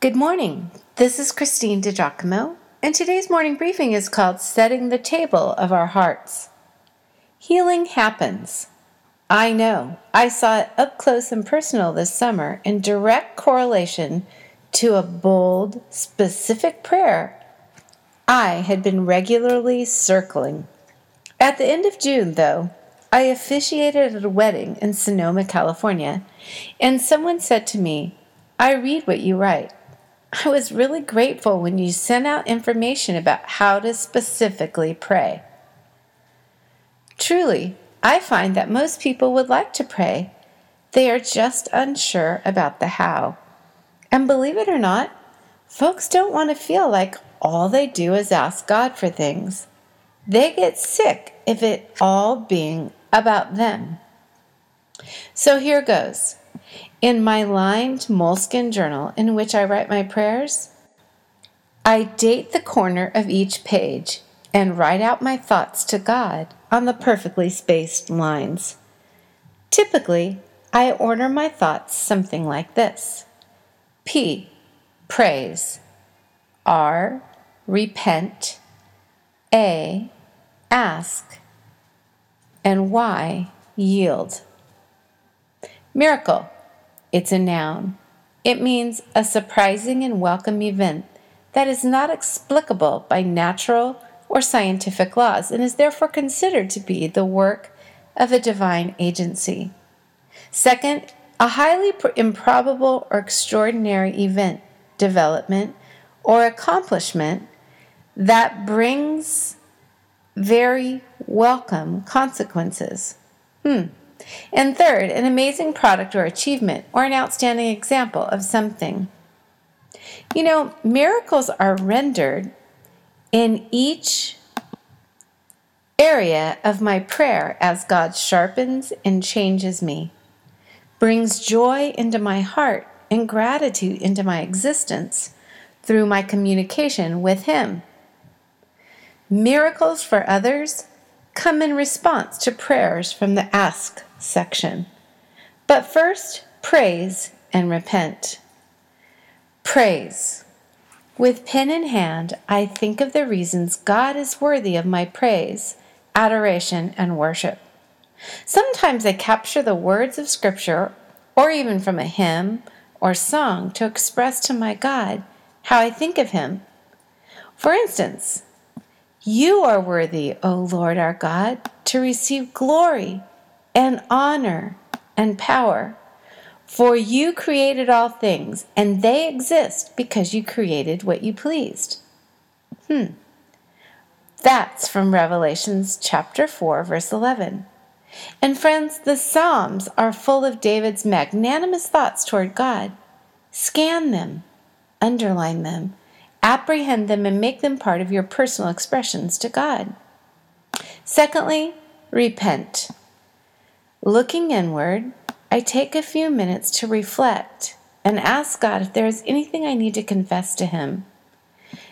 Good morning. This is Christine DiGiacomo, and today's morning briefing is called Setting the Table of Our Hearts. Healing happens. I know. I saw it up close and personal this summer in direct correlation to a bold, specific prayer I had been regularly circling. At the end of June, though, I officiated at a wedding in Sonoma, California, and someone said to me, I read what you write. I was really grateful when you sent out information about how to specifically pray. Truly, I find that most people would like to pray. They are just unsure about the how. And believe it or not, folks don't want to feel like all they do is ask God for things. They get sick if it all being about them. So here goes. In my lined moleskin journal in which I write my prayers, I date the corner of each page and write out my thoughts to God on the perfectly spaced lines. Typically, I order my thoughts something like this P. Praise. R. Repent. A. Ask. And Y. Yield. Miracle. It's a noun. It means a surprising and welcome event that is not explicable by natural or scientific laws and is therefore considered to be the work of a divine agency. Second, a highly improbable or extraordinary event, development, or accomplishment that brings very welcome consequences. Hmm. And third, an amazing product or achievement or an outstanding example of something. You know, miracles are rendered in each area of my prayer as God sharpens and changes me, brings joy into my heart and gratitude into my existence through my communication with Him. Miracles for others come in response to prayers from the Ask section. But first, praise and repent. Praise. With pen in hand, I think of the reasons God is worthy of my praise, adoration, and worship. Sometimes I capture the words of Scripture or even from a hymn or song to express to my God how I think of Him. For instance, you are worthy, O Lord our God, to receive glory and honor and power. For you created all things, and they exist because you created what you pleased. Hmm. That's from Revelations chapter 4, verse 11. And friends, the Psalms are full of David's magnanimous thoughts toward God. Scan them, underline them, apprehend them, and make them part of your personal expressions to God. Secondly, repent. Looking inward, I take a few minutes to reflect and ask God if there is anything I need to confess to Him.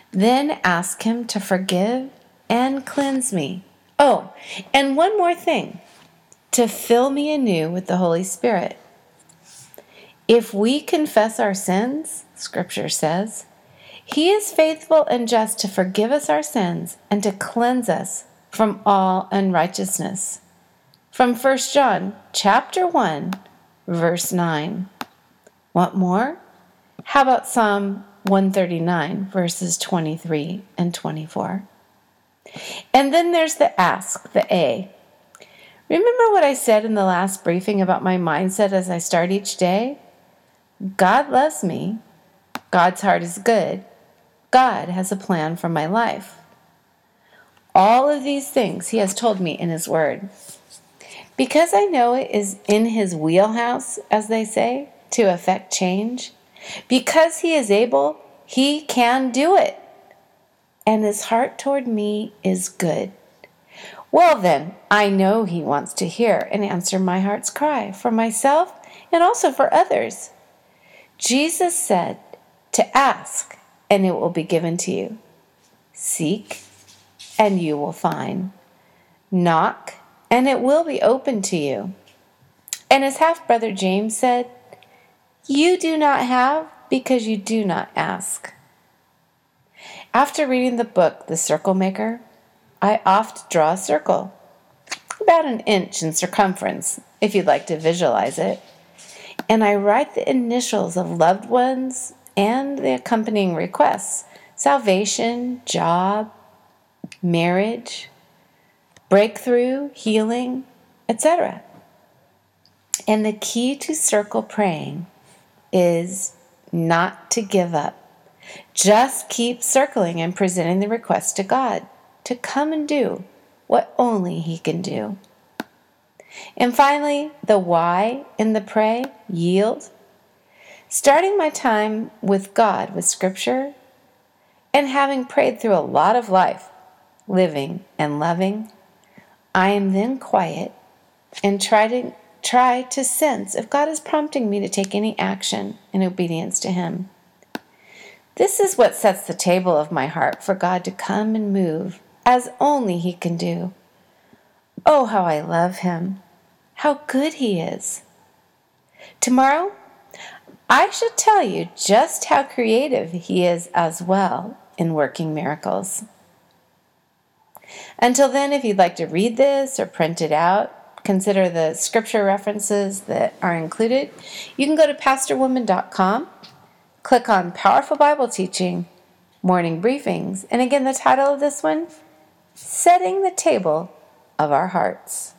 Then ask Him to forgive and cleanse me. Oh, and one more thing to fill me anew with the Holy Spirit. If we confess our sins, Scripture says, He is faithful and just to forgive us our sins and to cleanse us from all unrighteousness. From 1 John chapter 1, verse 9. Want more? How about Psalm 139, verses 23 and 24? And then there's the ask, the A. Remember what I said in the last briefing about my mindset as I start each day? God loves me. God's heart is good. God has a plan for my life. All of these things He has told me in His Word. Because I know it is in His wheelhouse, as they say, to effect change, because He is able, He can do it. And His heart toward me is good. Well, then, I know He wants to hear and answer my heart's cry for myself and also for others. Jesus said to ask, and it will be given to you. Seek, and you will find. Knock, and it will be open to you. And as half brother James said, You do not have because you do not ask. After reading the book, The Circle Maker, I oft draw a circle, about an inch in circumference, if you'd like to visualize it, and I write the initials of loved ones and the accompanying requests salvation, job, marriage, breakthrough, healing, etc. And the key to circle praying is not to give up. Just keep circling and presenting the request to God to come and do what only He can do. And finally, the why in the pray, yield. Starting my time with God with Scripture and having prayed through a lot of life, living and loving, I am then quiet and try to try to sense if God is prompting me to take any action in obedience to Him. This is what sets the table of my heart for God to come and move as only He can do. Oh, how I love Him! How good He is! Tomorrow, I shall tell you just how creative He is as well in working miracles. Until then, if you'd like to read this or print it out, consider the scripture references that are included, you can go to pastorwoman.com, click on Powerful Bible Teaching, Morning Briefings, and again, the title of this one Setting the Table of Our Hearts.